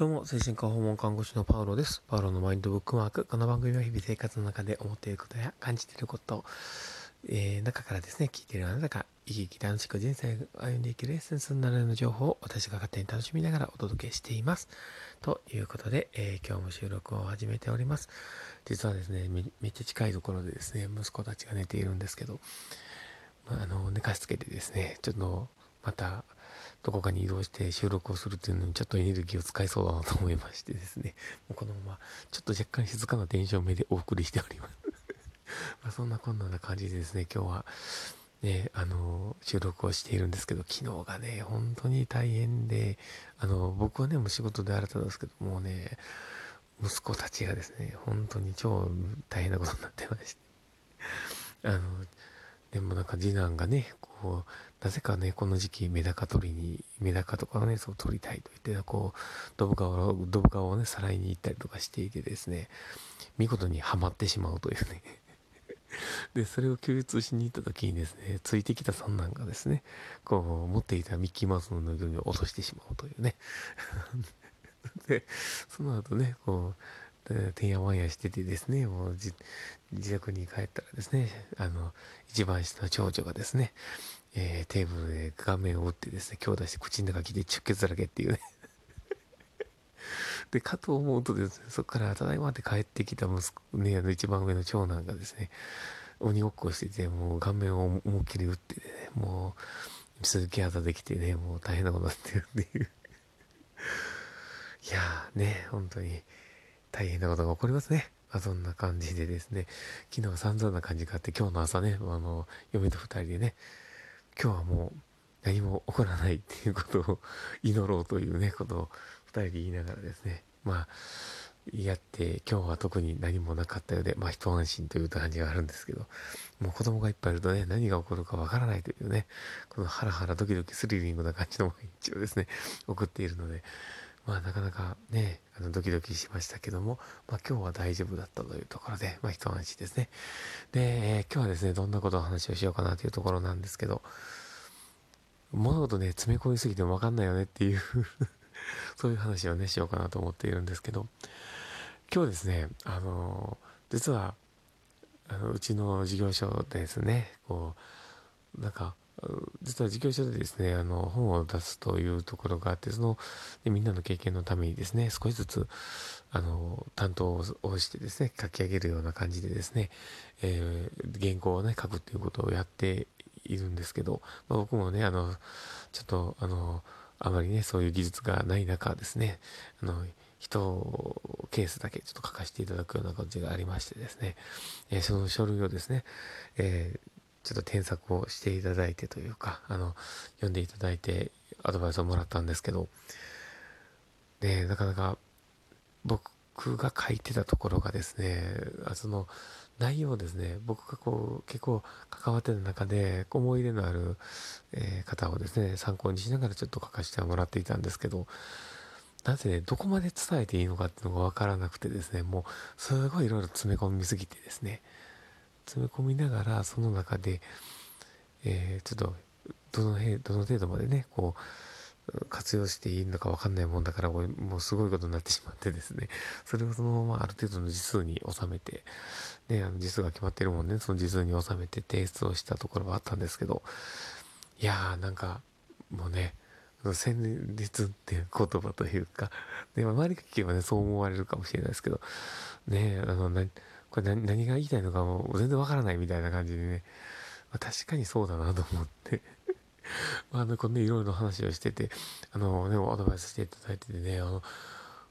どうも、精神科訪問看護師のパウロです。パウロのマインドブックマーク。この番組は日々生活の中で思っていることや感じていること、えー、中からですね、聞いているあなたが生き生き楽しく人生を歩んでいけるエッセンスになるような情報を私が勝手に楽しみながらお届けしています。ということで、えー、今日も収録を始めております。実はですねめ、めっちゃ近いところでですね、息子たちが寝ているんですけど、まあ、あの、寝かしつけてですね、ちょっとまた、どこかに移動して収録をするっていうのにちょっとエネルギーを使いそうだなと思いましてですね、もうこのままちょっと若干静かなテンション目でお送りしております。まそんなこんな感じでですね、今日はね、あの、収録をしているんですけど、昨日がね、本当に大変で、あの、僕はね、もう仕事で新たですけど、もうね、息子たちがですね、本当に超大変なことになってまして、あの、でもなんか次男がね、こう、なぜかね、この時期メダカ取りに、メダカとかをね、そう取りたいと言って、こう、ドブ川を、ドブ川をね、さらいに行ったりとかしていてですね、見事にはまってしまうというね。で、それを救出しに行った時にですね、ついてきた三男がですね、こう、持っていたミッキーマウスのぬいぐるみを落としてしまうというね。で、その後ね、こう、てんやわんやしててですね、もう自宅に帰ったらですね、あの、一番下の長女がですね、えー、テーブルで画面を打ってですね、強打して口の中切って出血だらけっていうね。で、かと思うとですね、そこからただいまって帰ってきた息子、ね、あの一番上の長男がですね、鬼ごっこしてて、もう顔面を思いっきり打ってね、もう、鈴木肌できてね、もう大変なことになってるっていう。いやーね、本当に、大変なことが起こりますね。まあ、そんな感じでですね、昨日は散々な感じがあって、今日の朝ね、あの、嫁と二人でね、今日はもう何も起こらないっていうことを祈ろうというね、ことを二人で言いながらですね、まあ、やって、今日は特に何もなかったようで、まあ一安心という感じがあるんですけど、もう子供がいっぱいいるとね、何が起こるかわからないというね、このハラハラドキドキスリリングな感じの毎日をですね、送っているので、まあなかなかね、あのドキドキしましたけども、まあ今日は大丈夫だったというところで、まあ一安心ですね。で、えー、今日はですね、どんなことを話をしようかなというところなんですけど、物事ね、詰め込みすぎてもわかんないよねっていう そういう話をね、しようかなと思っているんですけど、今日ですね、あの、実は、あの、うちの事業所でですね、こう、なんか、実は事業所でですね、あの、本を出すというところがあって、その、でみんなの経験のためにですね、少しずつ、あの、担当をしてですね、書き上げるような感じでですね、えー、原稿をね、書くっていうことをやっているんですけど、まあ、僕もね、あの、ちょっと、あの、あまりね、そういう技術がない中ですね、あの、人ケースだけちょっと書かせていただくような感じがありましてですね、えー、その書類をですね、えー、ちょっと添削をしていただいてというか、あの、読んでいただいて、アドバイスをもらったんですけど、ねなかなか、僕が書いてたところがですね、その内容ですね、僕がこう、結構関わってた中で、思い入れのある、え、方をですね、参考にしながらちょっと書かせてもらっていたんですけど、なぜね、どこまで伝えていいのかっていうのがわからなくてですね、もう、すごいいろいろ詰め込みすぎてですね、詰め込みながら、その中で、えー、ちょっと、どの辺、どの程度までね、こう、活用していいのかわかんないもんだから、もうすごいことになってしまってですね、それをそのままある程度の字数に収めて、ね、あの字数が決まってるもんね、その字数に収めて提出をしたところはあったんですけど、いやーなんか、もうね、戦律っていう言葉というか、で、周りが聞けばね、そう思われるかもしれないですけど、ね、あの、これ何が言いたいのかも全然わからないみたいな感じでね、まあ、確かにそうだなと思って。まあ、あの、こんね、いろいろ話をしてて、あのね、アドバイスしていただいててね、あの、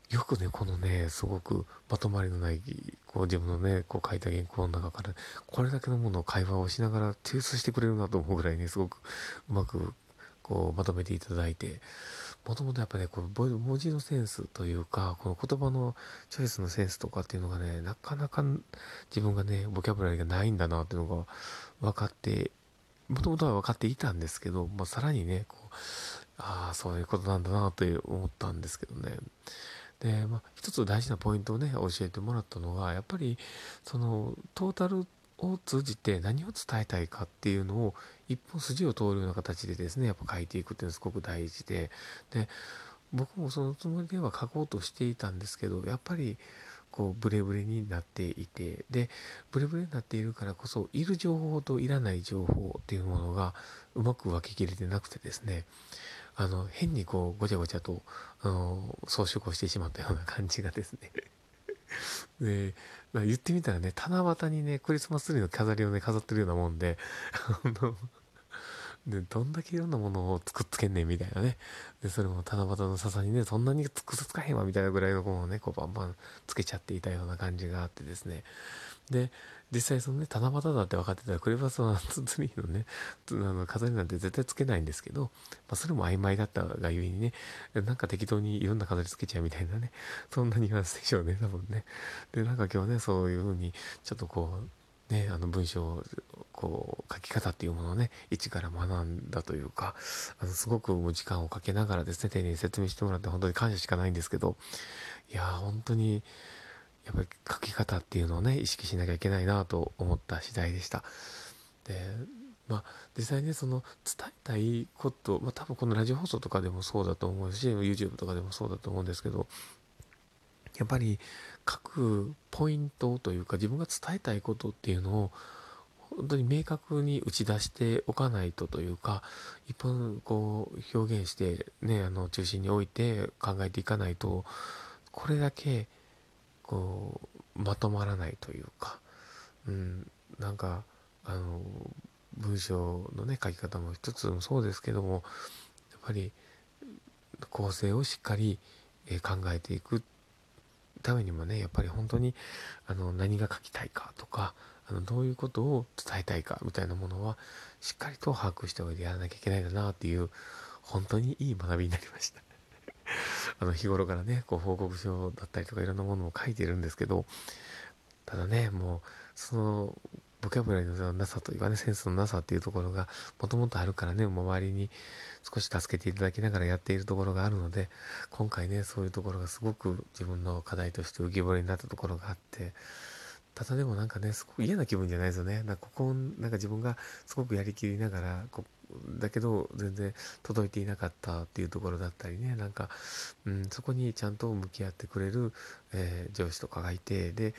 よくね、このね、すごくまとまりのない、こう自分のね、こう書いた原稿の中から、これだけのものを会話をしながら提出してくれるなと思うぐらいね、すごくうまく、こうまとめていただいて、もともとやっぱね、この文字のセンスというか、この言葉のチョイスのセンスとかっていうのがね、なかなか自分がね、ボキャブラリーがないんだなっていうのが分かって、もともとは分かっていたんですけど、まあ、さらにね、こう、ああ、そういうことなんだなと思ったんですけどね。で、まあ、一つ大事なポイントをね、教えてもらったのが、やっぱり、その、トータルを通じて何を伝えたいかっていうのを一本筋を通るような形でですね、やっぱ書いていくっていうのはすごく大事で、で、僕もそのつもりでは書こうとしていたんですけどやっぱりこうブレブレになっていて。でブレブレになっているからこそいる情報といらない情報っていうものがうまく分けきれてなくてですねあの変にこうごちゃごちゃとあの装飾をしてしまったような感じがですね。で、まあ、言ってみたらね七夕にねクリスマスツリーの飾りをね飾ってるようなもんで あので、どんだけいろんなものを作っつけんねんみたいなね。で、それも七夕の笹にね、そんなにつくつかへんわみたいなぐらいのものをね、こうバンバンつけちゃっていたような感じがあってですね。で、実際そのね、七夕だって分かってたら、クレバスはツリーのね、あの飾りなんて絶対つけないんですけど、まあ、それも曖昧だったがゆえにね、なんか適当にいろんな飾りつけちゃうみたいなね、そんなニュアンスでしょうね、多分ね。で、なんか今日ね、そういうふうに、ちょっとこう、ね、あの文章こう書き方っていうものをね一から学んだというかあのすごくもう時間をかけながらですね丁寧に説明してもらって本当に感謝しかないんですけどいや本当にやっぱり書き方っていうのをね意識しなきゃいけないなと思った次第でした。でまあ実際ねその伝えたいこと、まあ、多分このラジオ放送とかでもそうだと思うし YouTube とかでもそうだと思うんですけどやっぱり書くポイントというか自分が伝えたいことっていうのを本当に明確に打ち出しておかないとというか一本こう表現してねあの中心に置いて考えていかないとこれだけこうまとまらないというか、うん、なんかあの文章のね書き方も一つもそうですけどもやっぱり構成をしっかり考えていくためにもねやっぱり本当にあの何が書きたいかとかあのどういうことを伝えたいかみたいなものはしっかりと把握しておいてやらなきゃいけないんだなっていう本当にいい学びになりました。あの日頃からねこう報告書だったりとかいろんなものを書いてるんですけどただねもうそのボキャブラリーのなさというかねセンスのなさっていうところがもともとあるからね周りに少し助けていただきながらやっているところがあるので今回ねそういうところがすごく自分の課題として浮き彫りになったところがあってただでもなんかね、すごく嫌な気分じゃないですよね。なんかここ、なんか自分がすごくやりきりながら、こだけど全然届いていなかったっていうところだったりね、なんか、うん、そこにちゃんと向き合ってくれる、えー、上司とかがいて、で、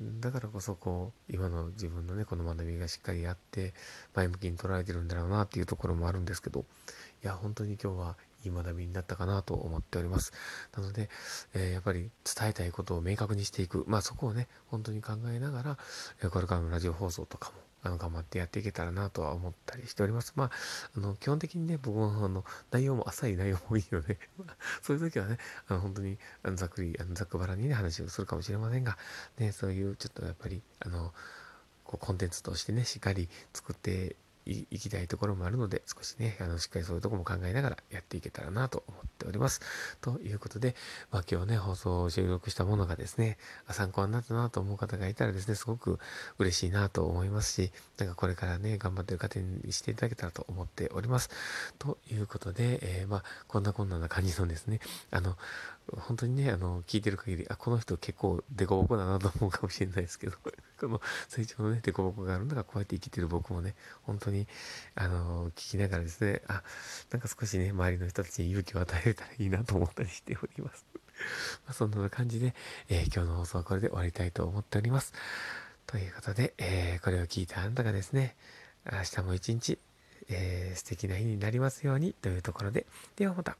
だからこそこう、今の自分のね、この学びがしっかりあって、前向きに捉えてるんだろうなっていうところもあるんですけど、いや、本当に今日はいい学びになったかなと思っております。なので、えー、やっぱり伝えたいことを明確にしていく。まあそこをね、本当に考えながら、これからのラジオ放送とかも、あの、頑張ってやっていけたらなとは思ったりしております。まあ、あの、基本的にね、僕も、あの、内容も浅い内容もいいので そういう時はね、あの、本当に、あの、ざっくり、あの、ざっくばらにね、話をするかもしれませんが、ね、そういう、ちょっとやっぱり、あの、こうコンテンツとしてね、しっかり作っていきたいところもあるので、少しね、あの、しっかりそういうとこも考えながらやっていけたらなと思っております。ということで、まあ今日ね、放送を収録したものがですね、参考になったなと思う方がいたらですね、すごく嬉しいなと思いますし、なんかこれからね、頑張ってる方にしていただけたらと思っております。ということで、えー、まあ、こんなこんなな感じのですね、あの、本当にね、あの、聞いてる限り、あ、この人結構デコボコだなと思うかもしれないですけど、この成長のね、デコボコがあるのが、こうやって生きてる僕もね、本当に、あの、聞きながらですね、あ、なんか少しね、周りの人たちに勇気を与えれたらいいなと思ったりしております。まあ、そんな感じで、えー、今日の放送はこれで終わりたいと思っております。ということで、えー、これを聞いたあなたがですね、明日も一日、えー、素敵な日になりますようにというところで、ではまた。